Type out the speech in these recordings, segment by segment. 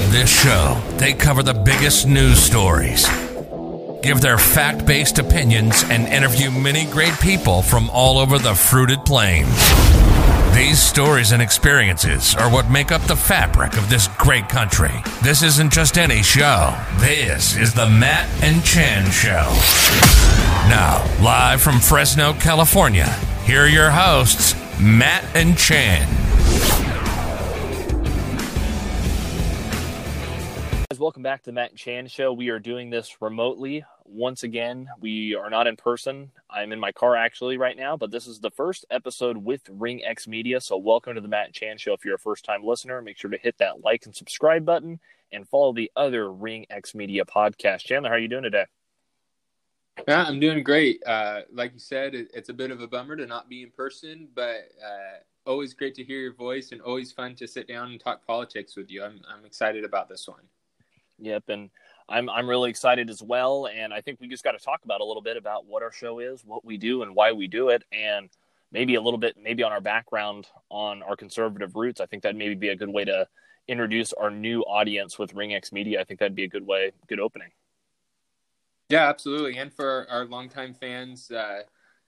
On this show, they cover the biggest news stories, give their fact based opinions, and interview many great people from all over the fruited plains. These stories and experiences are what make up the fabric of this great country. This isn't just any show. This is the Matt and Chan Show. Now, live from Fresno, California, here are your hosts, Matt and Chan. Welcome back to the Matt and Chan Show. We are doing this remotely once again. We are not in person. I'm in my car actually right now, but this is the first episode with RingX Media. So, welcome to the Matt and Chan Show. If you're a first time listener, make sure to hit that like and subscribe button and follow the other RingX Media podcast. Chandler, how are you doing today? Yeah, I'm doing great. Uh, like you said, it, it's a bit of a bummer to not be in person, but uh, always great to hear your voice and always fun to sit down and talk politics with you. I'm, I'm excited about this one. Yep, and I'm I'm really excited as well. And I think we just got to talk about a little bit about what our show is, what we do, and why we do it, and maybe a little bit maybe on our background on our conservative roots. I think that maybe be a good way to introduce our new audience with RingX Media. I think that'd be a good way, good opening. Yeah, absolutely. And for our, longtime fans, uh,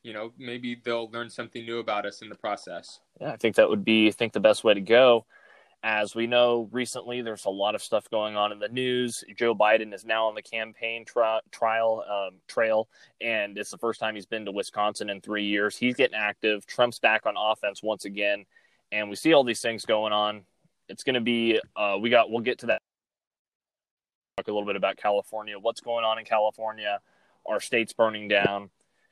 you know, maybe they'll learn something new about us in the process. Yeah, I think that would be I think the best way to go. As we know, recently there's a lot of stuff going on in the news. Joe Biden is now on the campaign tri- trial um, trail, and it's the first time he's been to Wisconsin in three years. He's getting active. Trump's back on offense once again, and we see all these things going on. It's going to be uh, we got we'll get to that. Talk a little bit about California. What's going on in California? Our state's burning down.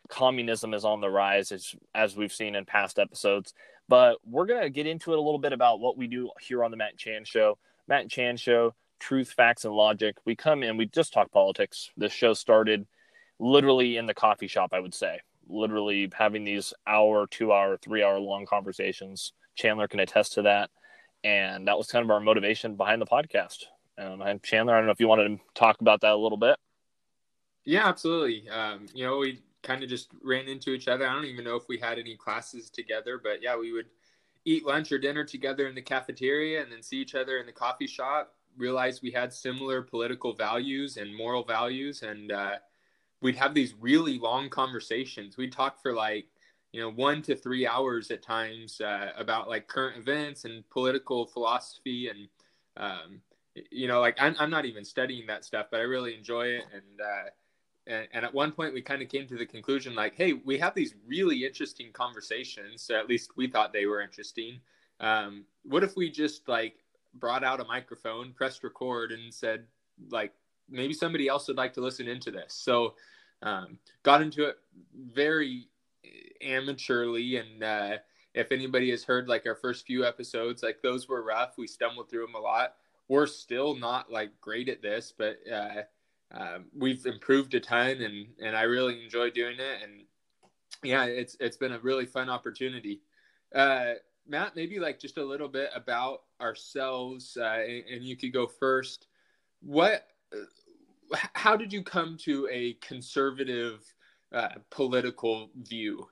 Communism is on the rise, as as we've seen in past episodes. But we're going to get into it a little bit about what we do here on the Matt and Chan Show. Matt and Chan Show, truth, facts, and logic. We come in, we just talk politics. This show started literally in the coffee shop, I would say. Literally having these hour, two hour, three hour long conversations. Chandler can attest to that. And that was kind of our motivation behind the podcast. Um, Chandler. I don't know if you wanted to talk about that a little bit. Yeah, absolutely. Um, you know, we kind of just ran into each other. I don't even know if we had any classes together, but yeah, we would eat lunch or dinner together in the cafeteria and then see each other in the coffee shop. Realize we had similar political values and moral values, and uh, we'd have these really long conversations. We'd talk for like you know one to three hours at times uh, about like current events and political philosophy and um, you know like I'm, I'm not even studying that stuff but i really enjoy it and uh, and, and at one point we kind of came to the conclusion like hey we have these really interesting conversations so at least we thought they were interesting. Um, what if we just like brought out a microphone pressed record and said like maybe somebody else would like to listen into this? So um, got into it very amateurly and uh, if anybody has heard like our first few episodes like those were rough. We stumbled through them a lot. We're still not like great at this but uh, um, we've improved a ton and and I really enjoy doing it. And yeah it's it's been a really fun opportunity. Uh, Matt maybe like just a little bit about ourselves uh, and, and, you could go first. What uh, how did you come to a conservative uh, political view?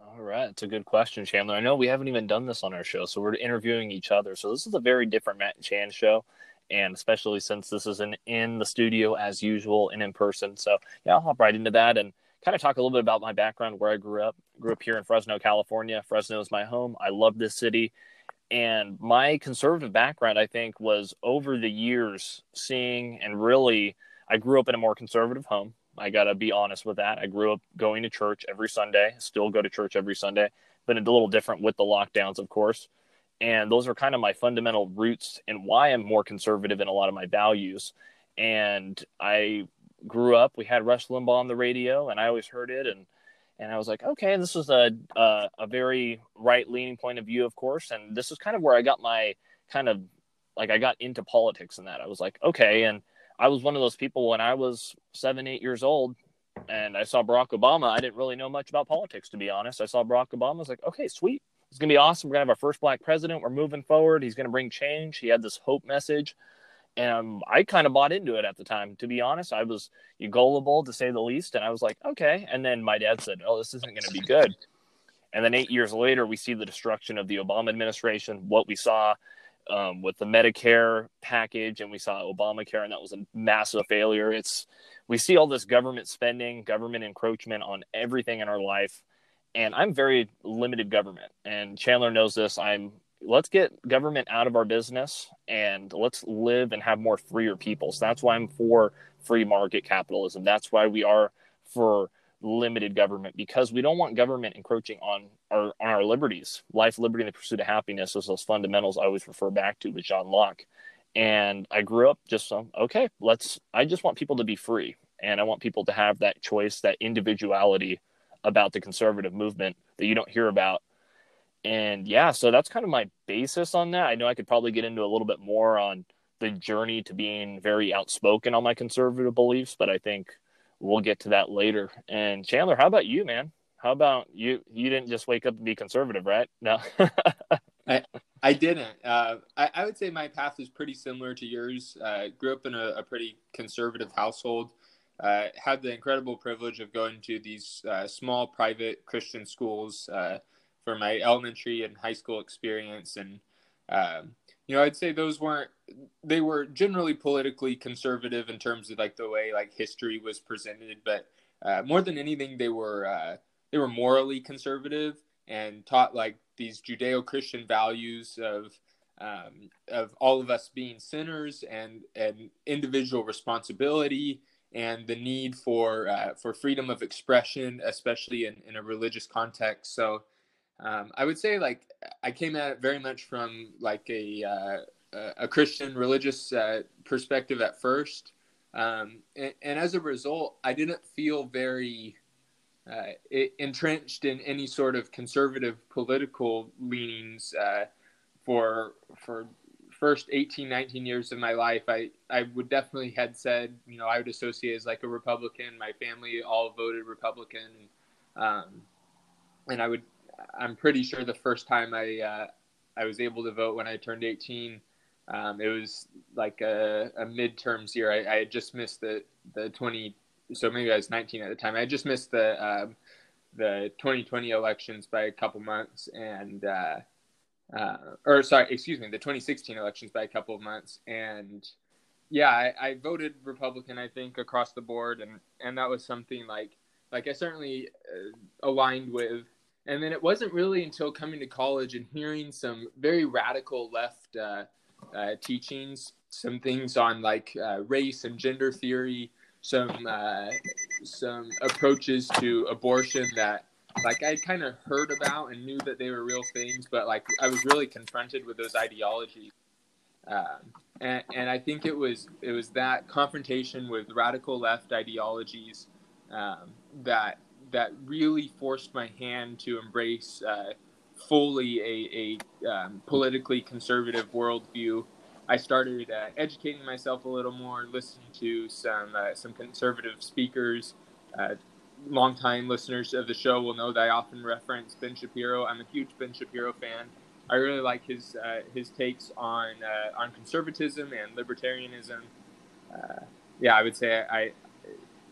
All right, it's a good question, Chandler. I know we haven't even done this on our show, so we're interviewing each other. So this is a very different Matt and Chan show and especially since this isn't in the studio as usual and in person. So yeah, I'll hop right into that and kind of talk a little bit about my background, where I grew up. Grew up here in Fresno, California. Fresno is my home. I love this city. And my conservative background, I think, was over the years seeing and really, I grew up in a more conservative home. I got to be honest with that. I grew up going to church every Sunday, still go to church every Sunday, but a little different with the lockdowns, of course and those are kind of my fundamental roots and why I'm more conservative in a lot of my values. And I grew up, we had Rush Limbaugh on the radio, and I always heard it, and and I was like, okay, this is a a, a very right leaning point of view, of course, and this is kind of where I got my kind of like I got into politics and that I was like, okay, and I was one of those people when I was seven, eight years old, and I saw Barack Obama. I didn't really know much about politics, to be honest. I saw Barack Obama. I was like, okay, sweet. It's going to be awesome. We're going to have our first black president. We're moving forward. He's going to bring change. He had this hope message. And I kind of bought into it at the time. To be honest, I was gullible to say the least. And I was like, okay. And then my dad said, oh, this isn't going to be good. And then eight years later, we see the destruction of the Obama administration, what we saw um, with the Medicare package, and we saw Obamacare, and that was a massive failure. It's we see all this government spending, government encroachment on everything in our life, and I'm very limited government. And Chandler knows this. I'm let's get government out of our business and let's live and have more freer people. So that's why I'm for free market capitalism. That's why we are for limited government because we don't want government encroaching on our on our liberties. Life, liberty, and the pursuit of happiness is those fundamentals I always refer back to with John Locke. And I grew up just so okay, let's I just want people to be free and I want people to have that choice, that individuality about the conservative movement that you don't hear about. And yeah, so that's kind of my basis on that. I know I could probably get into a little bit more on the journey to being very outspoken on my conservative beliefs, but I think we'll get to that later. And Chandler, how about you, man? How about you? You didn't just wake up and be conservative, right? No. I, I didn't. Uh, I, I, would say my path is pretty similar to yours. Uh, grew up in a, a pretty conservative household. Uh, had the incredible privilege of going to these uh, small private Christian schools uh, for my elementary and high school experience, and um, you know, I'd say those weren't. They were generally politically conservative in terms of like the way like history was presented, but uh, more than anything, they were they were morally conservative and taught like these Judeo-Christian values of um, of all of us being sinners and and individual responsibility and the need for uh, for freedom of expression, especially in, in a religious context. So um, I would say like I came at it very much from like a uh, a Christian religious uh, perspective at first, um, and, and, as a result, I didn't feel very uh, entrenched in any sort of conservative political leanings uh, for for first 18 19 years of my life i i would definitely had said you know i would associate as like a republican my family all voted republican um, and i would i'm pretty sure the first time i uh, i was able to vote when i turned 18 um, it was like a, a midterms year I, I had just missed the the 20 so maybe I was 19 at the time. I just missed the um, the 2020 elections by a couple months, and uh, uh, or sorry, excuse me, the 2016 elections by a couple of months, and yeah, I, I, voted Republican. I think across the board, and and that was something like like I certainly uh, aligned with. And then it wasn't really until coming to college and hearing some very radical left uh, uh, teachings, some things on like uh, race and gender theory, some uh, some approaches to abortion that like I kind of heard about and knew that they were real things, but like I was really confronted with those ideologies. Um, and, and I think it was it was that confrontation with radical left ideologies um, that that really forced my hand to embrace uh, fully a, a um, politically conservative worldview I started uh, educating myself a little more, listening to some uh, some conservative speakers. Longtime listeners of the show will know that I often reference Ben Shapiro. I'm a huge Ben Shapiro fan. I really like his uh, his takes on uh, on conservatism and libertarianism. Uh, yeah, I would say I, I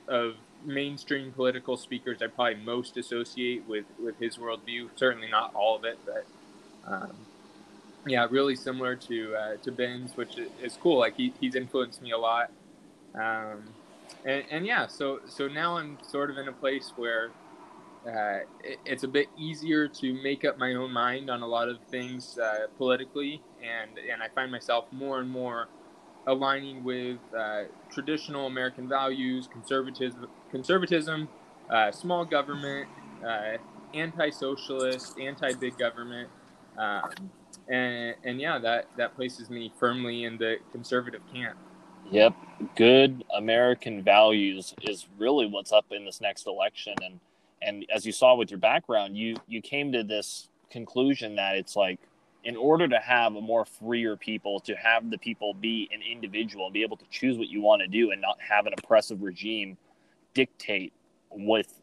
of mainstream political speakers, I probably most associate with with his worldview. Certainly not all of it, but um, yeah, really similar to uh, to Ben's, which is cool. Like he, he's influenced me a lot. Um, and, and yeah, so so now I'm sort of in a place where uh, it, it's a bit easier to make up my own mind on a lot of things uh, politically, and and I find myself more and more aligning with uh, traditional American values, conservatism, conservatism, uh, small government, uh, anti-socialist, anti-big government. Um, and and yeah, that that places me firmly in the conservative camp. Yep, good American values is really what's up in this next election, and and as you saw with your background, you you came to this conclusion that it's like in order to have a more freer people, to have the people be an individual and be able to choose what you want to do and not have an oppressive regime dictate with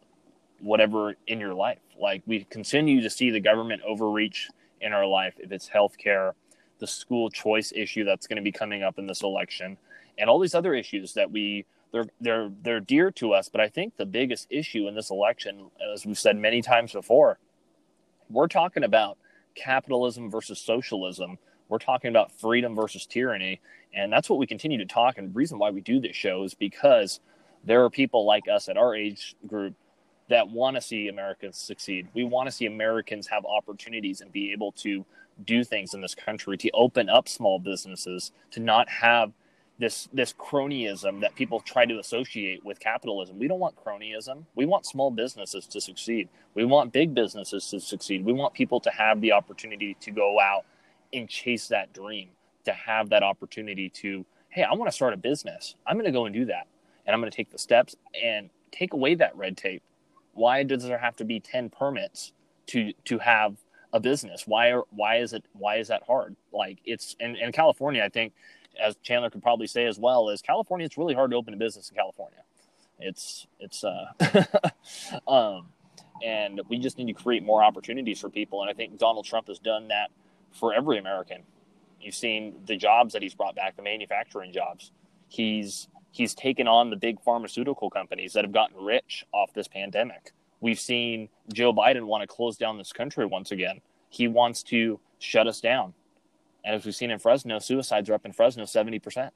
whatever in your life. Like we continue to see the government overreach in our life, if it's healthcare, the school choice issue that's going to be coming up in this election, and all these other issues that we they're they're they're dear to us. But I think the biggest issue in this election, as we've said many times before, we're talking about capitalism versus socialism We're talking about freedom versus tyranny. And that's what we continue to talk. And the reason why we do this show is because there are people like us at our age group that want to see Americans succeed. We want to see Americans have opportunities and be able to do things in this country, to open up small businesses, to not have this this cronyism that people try to associate with capitalism. We don't want cronyism. We want small businesses to succeed. We want big businesses to succeed. We want people to have the opportunity to go out and chase that dream, to have that opportunity to, hey, I want to start a business. I'm going to go and do that. And I'm going to take the steps and take away that red tape. Why does there have to be 10 permits to to have a business? Why are why is it why is that hard? Like it's in, in California, I think as Chandler could probably say as well, is California. It's really hard to open a business in California. It's it's uh, um, and we just need to create more opportunities for people. And I think Donald Trump has done that for every American. You've seen the jobs that he's brought back, the manufacturing jobs. He's he's taken on the big pharmaceutical companies that have gotten rich off this pandemic. We've seen Joe Biden want to close down this country once again. He wants to shut us down. And as we've seen in Fresno, suicides are up in Fresno 70%.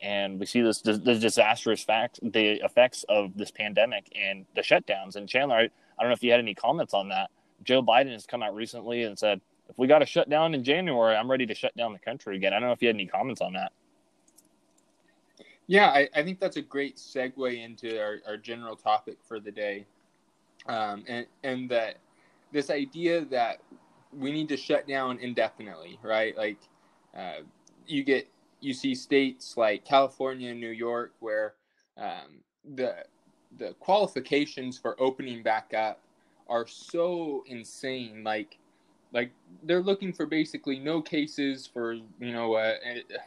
And we see this the, disastrous fact, the effects of this pandemic and the shutdowns. And Chandler, I, I don't know if you had any comments on that. Joe Biden has come out recently and said, if we got to shut down in January, I'm ready to shut down the country again. I don't know if you had any comments on that. Yeah, I, I think that's a great segue into our, our general topic for the day. Um, and, and that this idea that we need to shut down indefinitely, right? Like uh, you get you see states like California and New York where um, the the qualifications for opening back up are so insane. Like like they're looking for basically no cases for you know uh,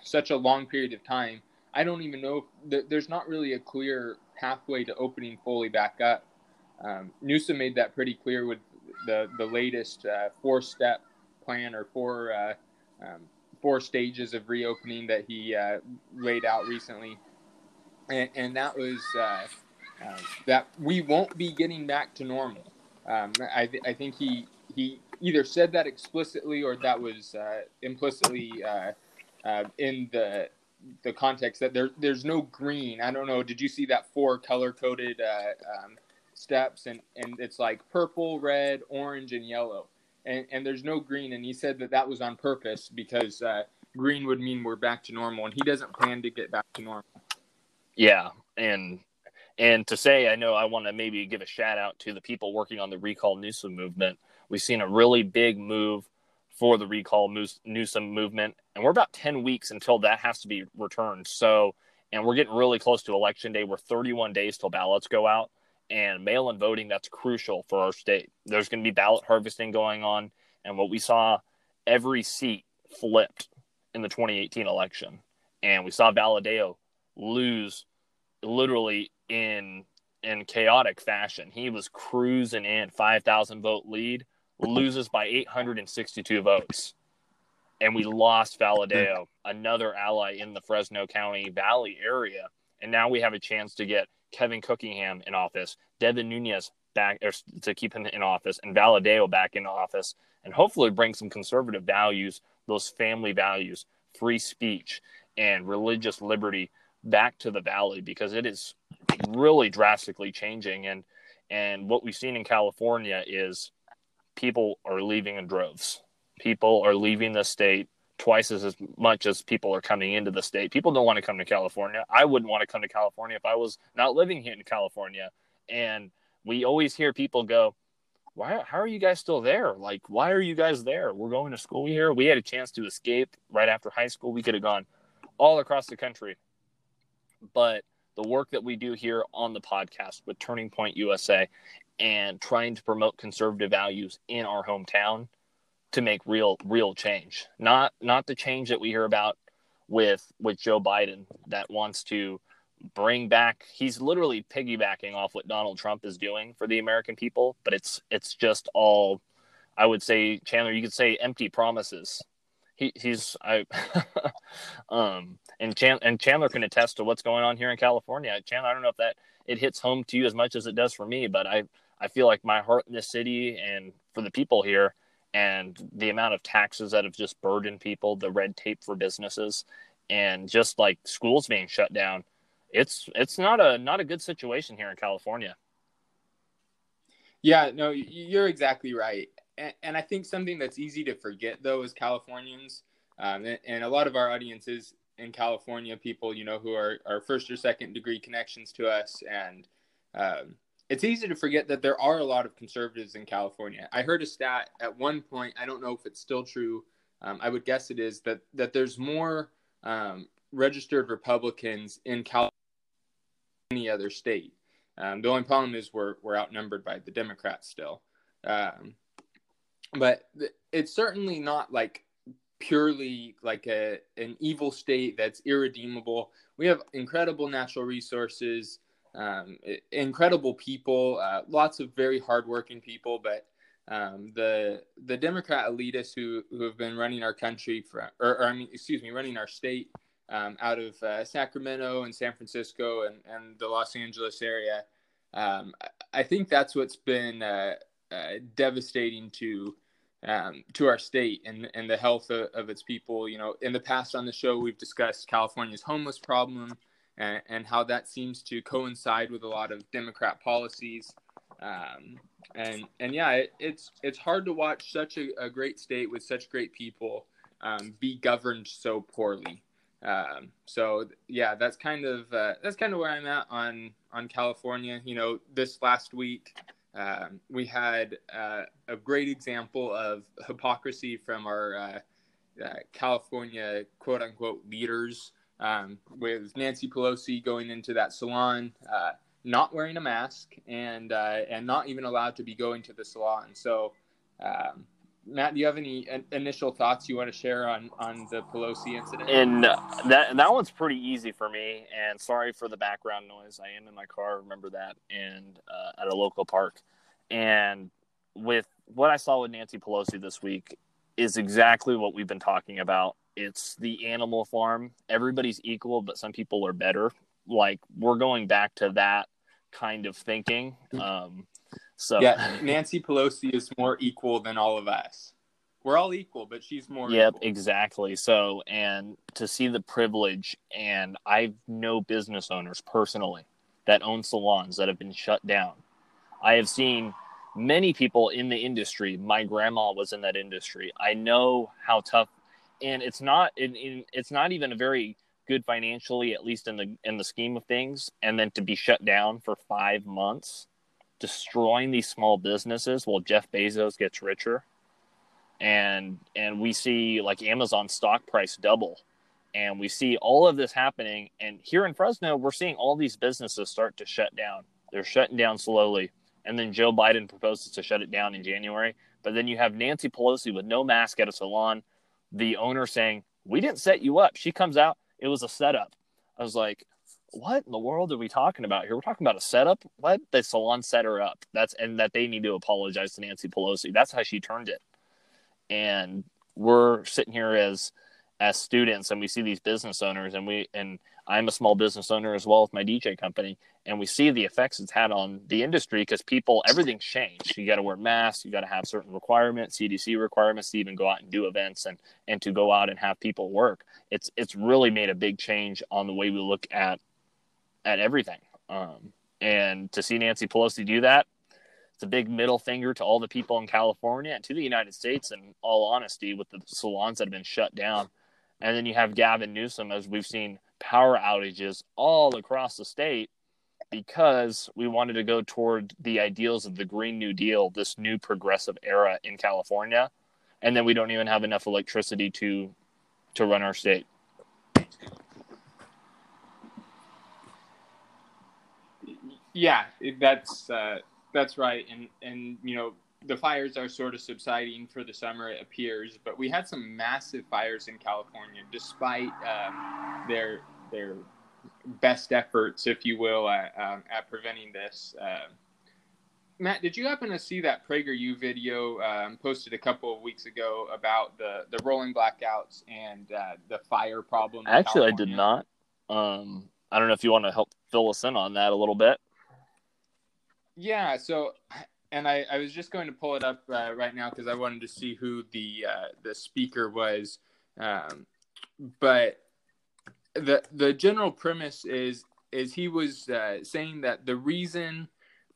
such a long period of time. I don't even know if there's not really a clear pathway to opening fully back up. Um, Newsom made that pretty clear with the the latest uh, four step plan or four uh, um, four stages of reopening that he uh, laid out recently, and, and that was uh, uh, that we won't be getting back to normal. Um, I, th- I think he he either said that explicitly or that was uh, implicitly in the the context that there there's no green. I don't know. Did you see that four color coded um, steps and and it's like purple red orange and yellow. And and there's no green and he said that that was on purpose because uh, green would mean we're back to normal and he doesn't plan to get back to normal. Yeah and and to say i know i want to maybe give a shout out to the people working on the recall newsom movement. We've seen a really big move for the recall newsom movement and we're about 10 weeks until that has to be returned. So and we're getting really close to election day. We're 31 days till ballots go out and mail in voting that's crucial for our state. There's going to be ballot harvesting going on. And what we saw, every seat flipped in the 2018 election. And we saw Valadao lose literally in in chaotic fashion. He was cruising in 5,000 vote lead, loses by 862 votes. And we lost Valadao, another ally in the Fresno County Valley area. And now we have a chance to get Kevin Cookingham in office, Devin Nunes back or to keep him in office, and Valadao back in office, and hopefully bring some conservative values, those family values, free speech, and religious liberty back to the valley because it is really drastically changing and and what we've seen in California is people are leaving in droves. People are leaving the state twice as, as much as people are coming into the state. People don't want to come to California. I wouldn't want to come to California if I was not living here in California. And we always hear people go, why how are you guys still there? Like why are you guys there? We're going to school here. We had a chance to escape right after high school. We could have gone all across the country. But the work that we do here on the podcast with Turning Point USA and trying to promote conservative values in our hometown to make real real change. Not not the change that we hear about with with joe biden that wants to bring back he's literally piggybacking off what donald trump is doing for the american people but it's it's just all i would say chandler you could say empty promises. He, he's i um and, Chan, and chandler can attest to what's going on here in california. Chandler i don't know if that it hits home to you as much as it does for me but i i feel like my heart in this city and for the people here and the amount of taxes that have just burdened people, the red tape for businesses, and just like schools being shut down, it's it's not a not a good situation here in California. Yeah, no, you're exactly right, and, and I think something that's easy to forget though as Californians, um, and, and, a lot of our audiences in California, people you know who are are first or second degree connections to us, and um, it's easy to forget that there are a lot of conservatives in California. I heard a stat at one point. I don't know if it's still true. Um, I would guess it is that that there's more um, registered Republicans in California than any other state. Um, the only problem is we're we're outnumbered by the Democrats still. Um, but th- it's certainly not like purely like a an evil state that's irredeemable. We have incredible natural resources um, incredible people, uh, lots of very hardworking people, but um, the the Democrat elitists who who have been running our country for, or, or I mean, excuse me, running our state um, out of uh, Sacramento and San Francisco and, and the Los Angeles area. Um, I think that's what's been uh, uh, devastating to um, to our state and, and the health of, of, its people. You know, in the past on the show, we've discussed California's homeless problem and, and how that seems to coincide with a lot of Democrat policies. Um, and and yeah, it, it's it's hard to watch such a, a great state with such great people um, be governed so poorly. Um, so yeah, that's kind of uh, that's kind of where I'm at on on California. You know, this last week um, we had uh, a great example of hypocrisy from our uh, uh California quote unquote leaders um, with Nancy Pelosi going into that salon, uh, not wearing a mask, and uh, and not even allowed to be going to the salon. So, um, Matt, do you have any initial thoughts you want to share on on the Pelosi incident? And that that one's pretty easy for me. And sorry for the background noise. I am in my car. Remember that, and uh, at a local park. And with what I saw with Nancy Pelosi this week is exactly what we've been talking about it's the animal farm. Everybody's equal, but some people are better. Like we're going back to that kind of thinking. Um, so yeah, Nancy Pelosi is more equal than all of us. We're all equal, but she's more. Yep, equal. exactly. So, and to see the privilege, and I know business owners personally that own salons that have been shut down. I have seen many people in the industry. My grandma was in that industry. I know how tough and it's not in, in, it's not even a very good financially at least in the in the scheme of things. And then to be shut down for 5 months destroying these small businesses while Jeff Bezos gets richer. And and we see like Amazon stock price double. And we see all of this happening. And here in Fresno we're seeing all these businesses start to shut down. They're shutting down slowly. And then Joe Biden proposes to shut it down in January. But then you have Nancy Pelosi with no mask at a salon the owner saying, We didn't set you up. She comes out, it was a setup. I was like, What in the world are we talking about here? We're talking about a setup? What? The salon set her up. That's and that they need to apologize to Nancy Pelosi. That's how she turned it. And we're sitting here as as students and we see these business owners and we and I'm a small business owner as well with my DJ company and we see the effects it's had on the industry because people everything's changed. You got to wear masks you got to have certain requirements cdc requirements to even go out and do events and and to go out and have people work. It's it's really made a big change on the way we look at at everything. Um, and to see nancy pelosi do that it's a big middle finger to all the people in california and to the united states in all honesty with the salons that have been shut down and then you have Gavin Newsom, as we've seen power outages all across the state because we wanted to go toward the ideals of the Green New Deal, this new progressive era in California. And then we don't even have enough electricity to to run our state. Yeah, that's uh, that's right, and and you know the fires are sort of subsiding for the summer, it appears. But we had some massive fires in California, despite um, their their best efforts, if you will, at, um, at preventing this. Uh, Matt, did you happen to see that PragerU video um, posted a couple of weeks ago about the, the rolling blackouts and uh, the fire problem? Actually, California? I did not. Um, I don't know if you want to help fill us in on that a little bit. Yeah, so and I, I was just going to pull it up uh, right now because I wanted to see who the uh, the speaker was. Um, but the the general premise is is he was uh, saying that the reason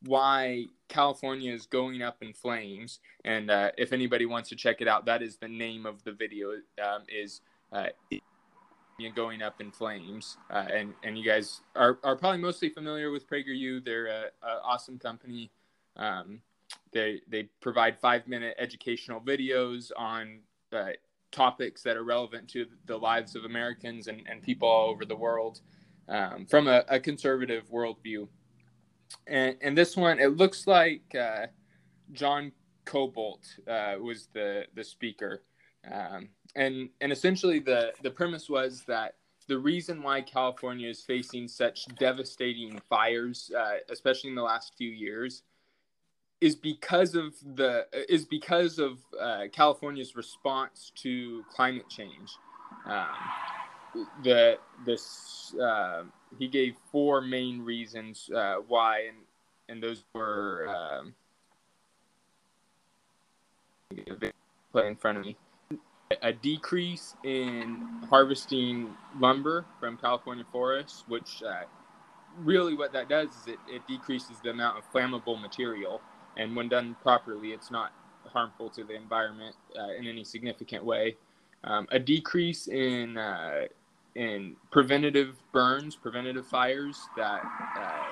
why California is going up in flames, and uh, if anybody wants to check it out, that is the name of the video. Um, is uh, going up in flames, uh, and and you guys are, are probably mostly familiar with PragerU. They're an awesome company. Um, they they provide five minute educational videos on uh, topics that are relevant to the lives of Americans and, and people all over the world um, from a, a, conservative worldview. And, and this one, it looks like uh, John Cobalt uh, was the, the speaker. Um, and, and essentially, the, the premise was that the reason why California is facing such devastating fires, uh, especially in the last few years, is because of the is because of uh, California's response to climate change. Um, the this uh, he gave four main reasons uh, why, and and those were um, in front of me. A decrease in harvesting lumber from California forests, which uh, really what that does is it, it decreases the amount of flammable material and when done properly, it's not harmful to the environment uh, in any significant way. Um, a decrease in uh, in preventative burns, preventative fires that uh,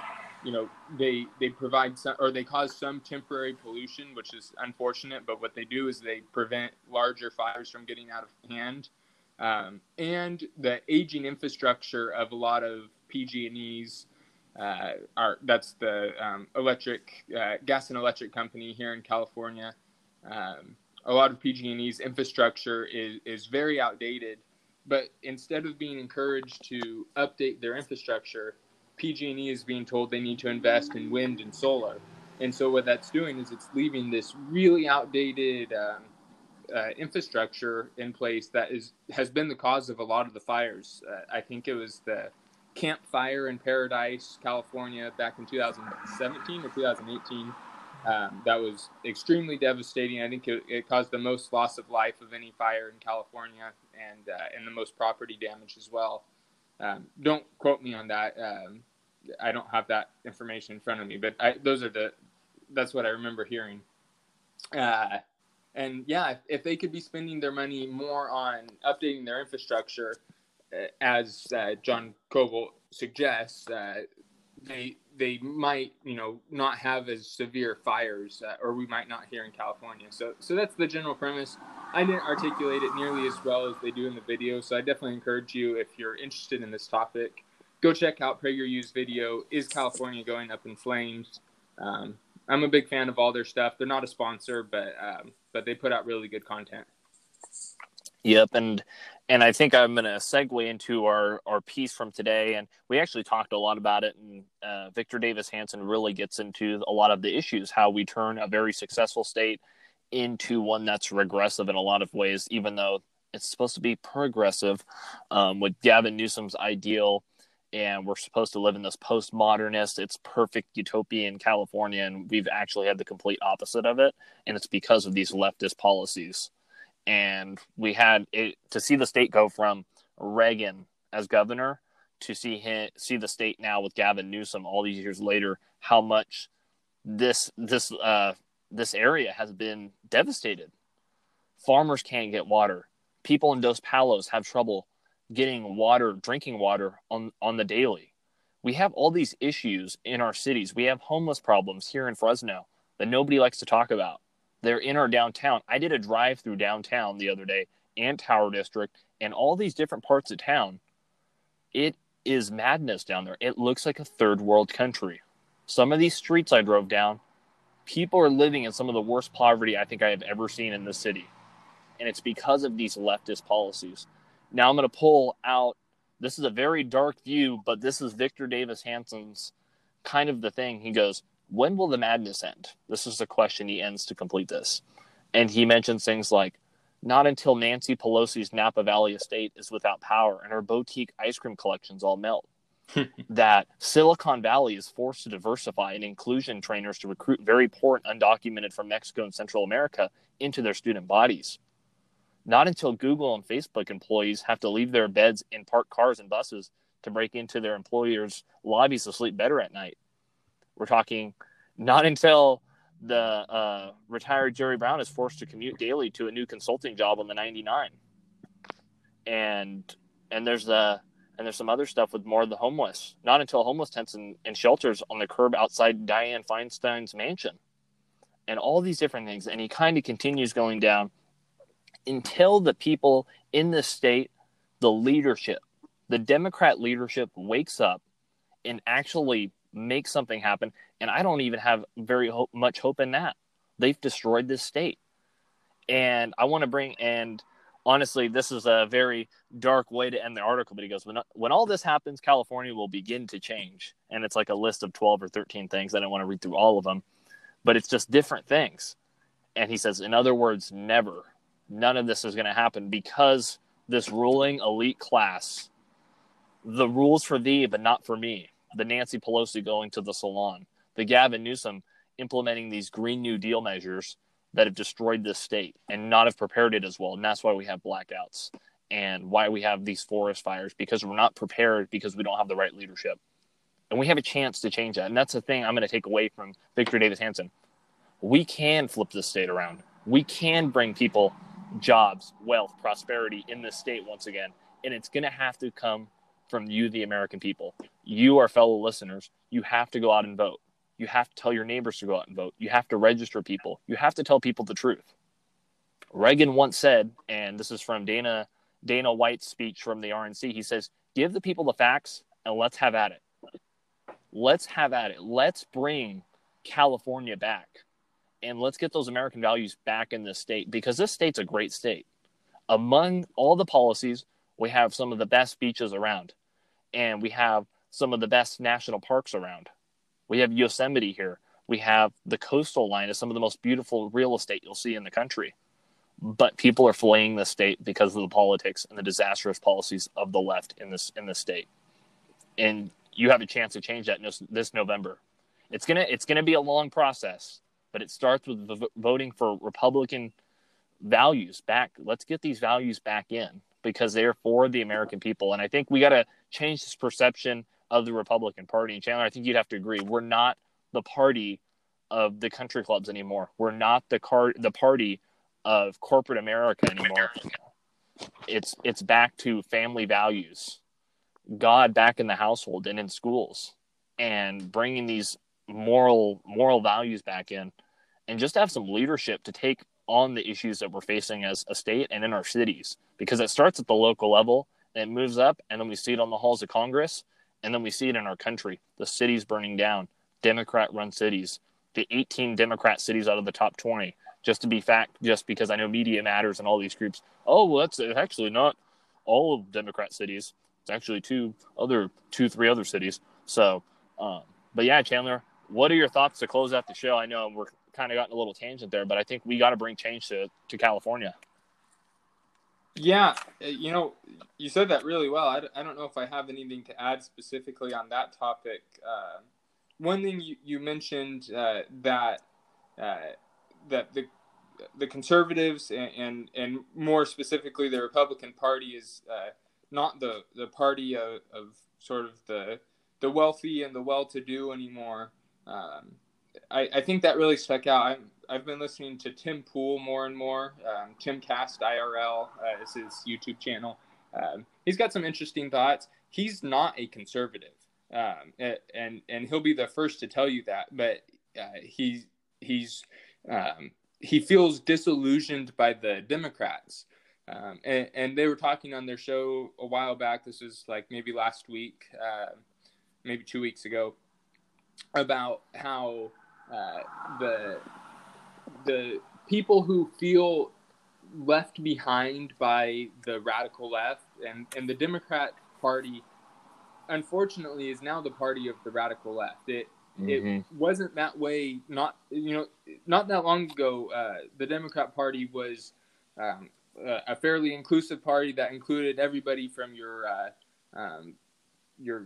you know they they provide some or they cause some temporary pollution, which is unfortunate. But what they do is they prevent larger fires from getting out of hand. Um, and the aging infrastructure of a lot of PG&E's uh, our, that's the um, electric uh, gas and electric company here in California. Um, a lot of PG&E's infrastructure is, is very outdated, but instead of being encouraged to update their infrastructure, PG&E is being told they need to invest in wind and solar. And so what that's doing is it's leaving this really outdated um, uh, infrastructure in place that is has been the cause of a lot of the fires. Uh, I think it was the Camp Fire in Paradise, California, back in 2017 or 2018. Um, that was extremely devastating. I think it, it, caused the most loss of life of any fire in California, and uh, and the most property damage as well. Um, don't quote me on that. Um, I don't have that information in front of me, but I, those are the that's what I remember hearing. Uh, and yeah, if, if, they could be spending their money more on updating their infrastructure, as uh, John Cobalt suggests, uh, they they might you know not have as severe fires, uh, or we might not here in California. So so that's the general premise. I didn't articulate it nearly as well as they do in the video, so I definitely encourage you if you're interested in this topic, go check out PragerU's video. Is California going up in flames? Um, I'm a big fan of all their stuff. They're not a sponsor, but um, but they put out really good content. Yep, and and I think I'm going to segue into our our piece from today, and we actually talked a lot about it. And uh, Victor Davis Hanson really gets into a lot of the issues, how we turn a very successful state into one that's regressive in a lot of ways, even though it's supposed to be progressive. Um, with Gavin Newsom's ideal, and we're supposed to live in this postmodernist, it's perfect utopian California, and we've actually had the complete opposite of it, and it's because of these leftist policies and we had it to see the state go from Reagan as governor to see him see the state now with Gavin Newsom all these years later how much this this uh this area has been devastated. Farmers can't get water. People in Dos Palos have trouble getting water, drinking water on on the daily. We have all these issues in our cities. We have homeless problems here in Fresno that nobody likes to talk about. They're in our downtown. I did a drive through downtown the other day and Tower District and all these different parts of town. It is madness down there. It looks like a third world country. Some of these streets I drove down, people are living in some of the worst poverty I think I have ever seen in this city. And it's because of these leftist policies. Now I'm going to pull out this is a very dark view, but this is Victor Davis Hanson's kind of the thing. He goes, when will the madness end? This is the question he ends to complete this. And he mentions things like, not until Nancy Pelosi's Napa Valley estate is without power and her boutique ice cream collections all melt. that Silicon Valley is forced to diversify and inclusion trainers to recruit very poor and undocumented from Mexico and Central America into their student bodies. Not until Google and Facebook employees have to leave their beds in parked cars and buses to break into their employers' lobbies to sleep better at night. We're talking not until the uh, retired Jerry Brown is forced to commute daily to a new consulting job on the 99. And and there's the and there's some other stuff with more of the homeless. Not until homeless tents and, and shelters on the curb outside Dianne Feinstein's mansion. And all these different things. And he kind of continues going down until the people in the state, the leadership, the Democrat leadership wakes up and actually makes something happen. And I don't even have very much hope in that. They've destroyed this state. And I want to bring, and honestly, this is a very dark way to end the article, but he goes, when, when all this happens, California will begin to change. And it's like a list of 12 or 13 things. I don't want to read through all of them, but it's just different things. And he says, in other words, never. None of this is going to happen because this ruling elite class, the rules for thee, but not for me. The Nancy Pelosi going to the salon, the Gavin Newsom implementing these Green New Deal measures that have destroyed this state and not have prepared it as well. And that's why we have blackouts and why we have these forest fires because we're not prepared because we don't have the right leadership. And we have a chance to change that. And that's the thing I'm going to take away from Victor Davis Hanson. We can flip this state around. We can bring people jobs, wealth, prosperity in this state once again. And it's going to have to come from you, the American people. You, our fellow listeners, you have to go out and vote. You have to tell your neighbors to go out and vote. You have to register people. You have to tell people the truth. Reagan once said, and this is from Dana Dana White's speech from the RNC. He says, "Give the people the facts and let's have at it. Let's have at it. Let's bring California back, and let's get those American values back in this state because this state's a great state. Among all the policies, we have some of the best beaches around, and we have some of the best national parks around. We have Yosemite here. We have the coastal line is some of the most beautiful real estate you'll see in the country. But people are fleeing the state because of the politics and the disastrous policies of the left in this in this state. And you have a chance to change that this November. It's gonna it's gonna be a long process, but it starts with voting for Republican values back. Let's get these values back in because they're for the American people. And I think we got to change this perception of the Republican Party. And Chandler, I think you'd have to agree. We're not the party of the country clubs anymore. We're not the car the party of corporate America anymore. It's it's back to family values, God back in the household and in schools, and bringing these moral moral values back in, and just have some leadership to take on the issues that we're facing as a state and in our cities, because it starts at the local level and it moves up, and then we see it on the halls of Congress, and then we see it in our country. The cities burning down, Democrat run cities, the 18 Democrat cities out of the top 20. Just to be fact, just because I know Media Matters and all these groups. Oh, well, that's actually not all of Democrat cities. It's actually two other, two, three other cities. So, um, but yeah, Chandler, what are your thoughts to close out the show? I know we're kind of gotten a little tangent there, but I think we got to bring change to, to California. Yeah, uh, you know, you said that really well. I, I don't know if I have anything to add specifically on that topic. Uh, one thing you, you mentioned uh, that uh, that the the conservatives and, and, and more specifically the Republican Party is uh, not the the party of, of sort of the the wealthy and the well-to-do anymore. Um, I, I think that really stuck out. I'm, I've been listening to Tim Pool more and more. Um, Timcast IRL uh, is his YouTube channel. Um, he's got some interesting thoughts. He's not a conservative, um, and and he'll be the first to tell you that. But uh, he he's um, he feels disillusioned by the Democrats. Um, and, and, they were talking on their show a while back. This was like maybe last week, uh, maybe two weeks ago, about how uh, the the people who feel left behind by the radical left and, and the Democrat Party, unfortunately, is now the party of the radical left. It mm-hmm. it wasn't that way. Not you know, not that long ago, uh, the Democrat Party was um, a fairly inclusive party that included everybody from your uh, um, your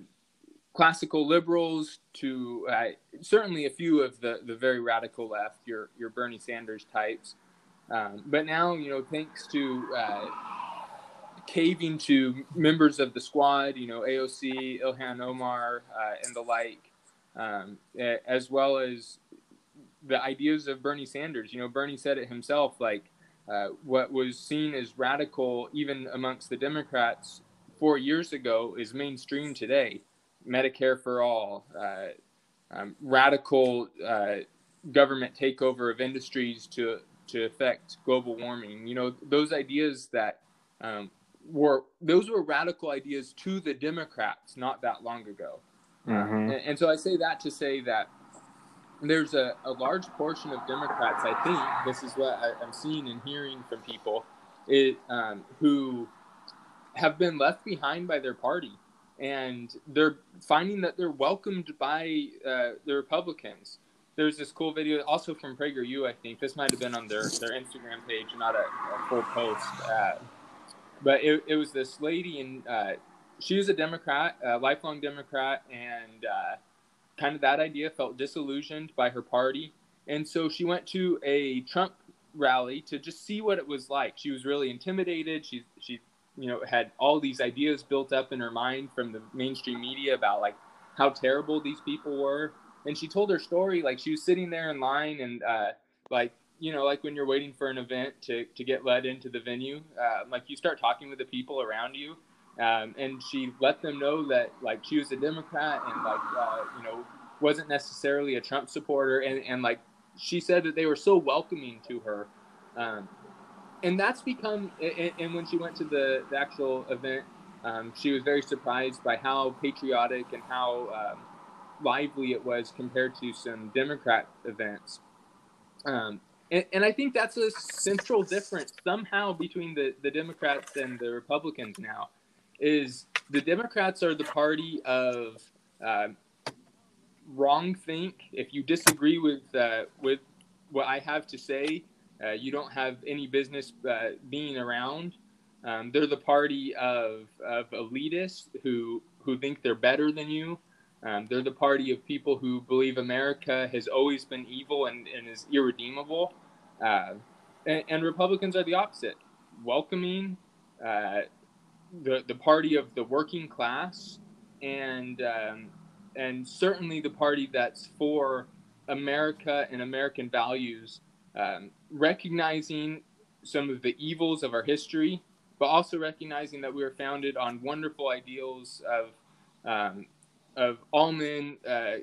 classical liberals to uh, certainly a few of the, the very radical left, your your Bernie Sanders types. Um, but now, you know, thanks to uh, caving to members of the squad, you know, AOC, Ilhan Omar, uh, and the like, um, as well as the ideas of Bernie Sanders. You know, Bernie said it himself, like uh, what was seen as radical even amongst the Democrats four years ago is mainstream today. Medicare for all, uh, um, radical uh, government takeover of industries to to affect global warming. You know, those ideas that um, were those were radical ideas to the Democrats not that long ago. Mm-hmm. And, and, so I say that to say that there's a, a large portion of Democrats, I think, this is what I, am seeing and hearing from people, it, um, who have been left behind by their party. And they're finding that they're welcomed by uh, the Republicans. There's this cool video also from PragerU, I think. This might have been on their, their Instagram page, not a, a full post. Uh, but it, it was this lady, and uh, she was a Democrat, a lifelong Democrat, and uh, kind of that idea felt disillusioned by her party. And so she went to a Trump rally to just see what it was like. She was really intimidated. She, she, you know, had all these ideas built up in her mind from the mainstream media about like how terrible these people were. And she told her story like she was sitting there in line and uh, like you know, like when you're waiting for an event to, to get led into the venue, uh, like you start talking with the people around you. Um, and she let them know that like she was a Democrat and like, uh, you know, wasn't necessarily a Trump supporter. And, and like she said that they were so welcoming to her. Um, and that's become, and, and, when she went to the, the actual event, um, she was very surprised by how patriotic and how um, lively it was compared to some Democrat events. Um, and, and I think that's a central difference somehow between the, the Democrats and the Republicans now is the Democrats are the party of uh, wrong think. If you disagree with uh, with what I have to say, uh, you don't have any business uh, being around. Um, they're the party of, of elitists who who think they're better than you. Um, they're the party of people who believe America has always been evil and, and is irredeemable. Uh, and, and, Republicans are the opposite, welcoming uh, the the party of the working class, and um, and certainly the party that's for America and American values, um, recognizing some of the evils of our history, but also recognizing that we were founded on wonderful ideals of um, of all men uh,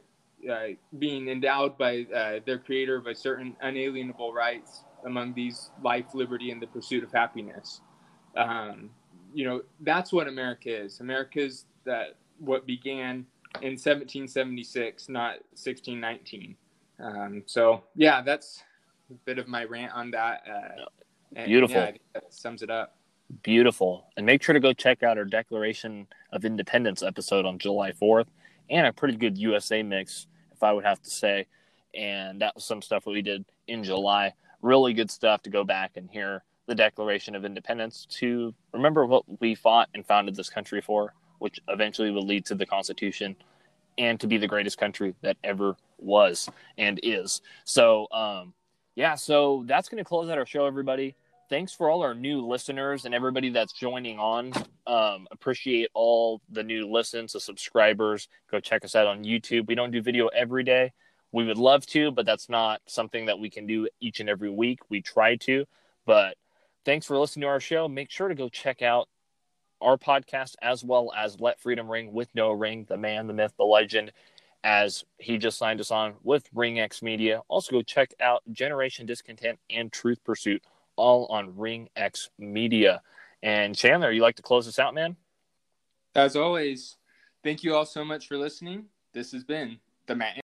uh, being endowed by uh, their creator by certain unalienable rights among these life, liberty, and the pursuit of happiness. Um, you know, that's what America is. America is that what began in 1776, not 1619. Um, so yeah, that's a bit of my rant on that. Uh, Beautiful. Yeah, that sums it up. Beautiful. And make sure to go check out our Declaration of Independence episode on July 4th and a pretty good USA mix, if I would have to say. And that was some stuff that we did in July. Really good stuff to go back and hear the Declaration of Independence to remember what we fought and founded this country for, which eventually would lead to the Constitution and to be the greatest country that ever was and is. So, um, yeah, so that's going to close out our show, everybody thanks for all our new listeners and everybody that's joining on. Um, appreciate all the new listens, the subscribers. Go check us out on YouTube. We don't do video every day. We would love to, but that's not something that we can do each and every week. We try to, but thanks for listening to our show. Make sure to go check out our podcast as well as Let Freedom Ring with No Ring, the man, the myth, the legend, as he just signed us on with RingX Media. Also, go check out Generation Discontent and Truth Pursuit all on RingX Media. And Chandler, you like to close us out, man? As always, thank you all so much for listening. This has been the Matt